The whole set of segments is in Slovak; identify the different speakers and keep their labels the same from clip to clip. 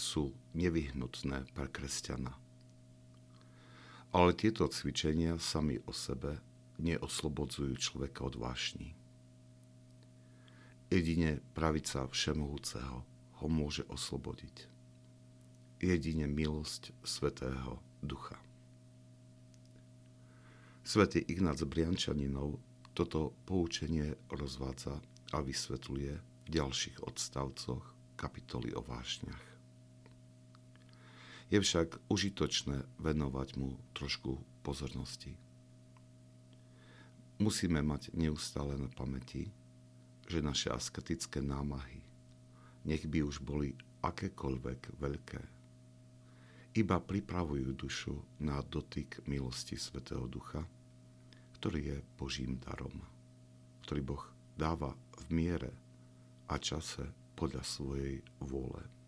Speaker 1: sú nevyhnutné pre kresťana. Ale tieto cvičenia sami o sebe neoslobodzujú človeka od vášni. Jedine pravica Všemohúceho ho môže oslobodiť. Jedine milosť Svetého Ducha. Svetý Ignác Briančaninov toto poučenie rozvádza a vysvetľuje v ďalších odstavcoch kapitoly o vášniach. Je však užitočné venovať mu trošku pozornosti. Musíme mať neustále na pamäti, že naše asketické námahy, nech by už boli akékoľvek veľké, iba pripravujú dušu na dotyk milosti Svetého Ducha, ktorý je Božím darom, ktorý Boh dáva v miere a čase podľa svojej vôle.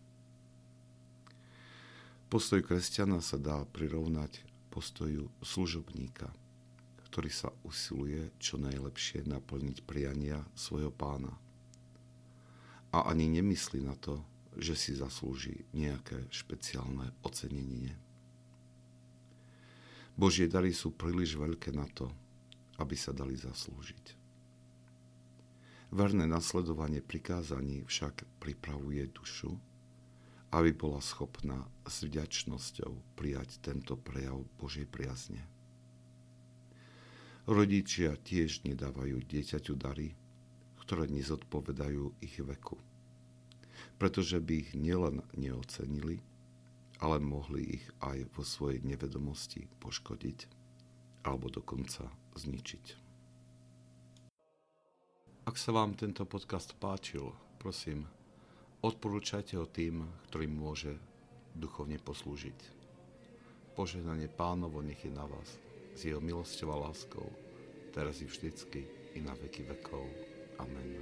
Speaker 1: Postoj kresťana sa dá prirovnať postoju služobníka, ktorý sa usiluje čo najlepšie naplniť priania svojho pána. A ani nemyslí na to, že si zaslúži nejaké špeciálne ocenenie. Božie dary sú príliš veľké na to, aby sa dali zaslúžiť. Verné nasledovanie prikázaní však pripravuje dušu aby bola schopná s vďačnosťou prijať tento prejav Božej priazne. Rodičia tiež nedávajú dieťaťu dary, ktoré nezodpovedajú ich veku, pretože by ich nielen neocenili, ale mohli ich aj vo svojej nevedomosti poškodiť alebo dokonca zničiť. Ak sa vám tento podcast páčil, prosím, Odporúčajte ho tým, ktorým môže duchovne poslúžiť. Požehnanie pánovo nech je na vás, s jeho milosťou a láskou, teraz i vždycky, i na veky vekov. Amen.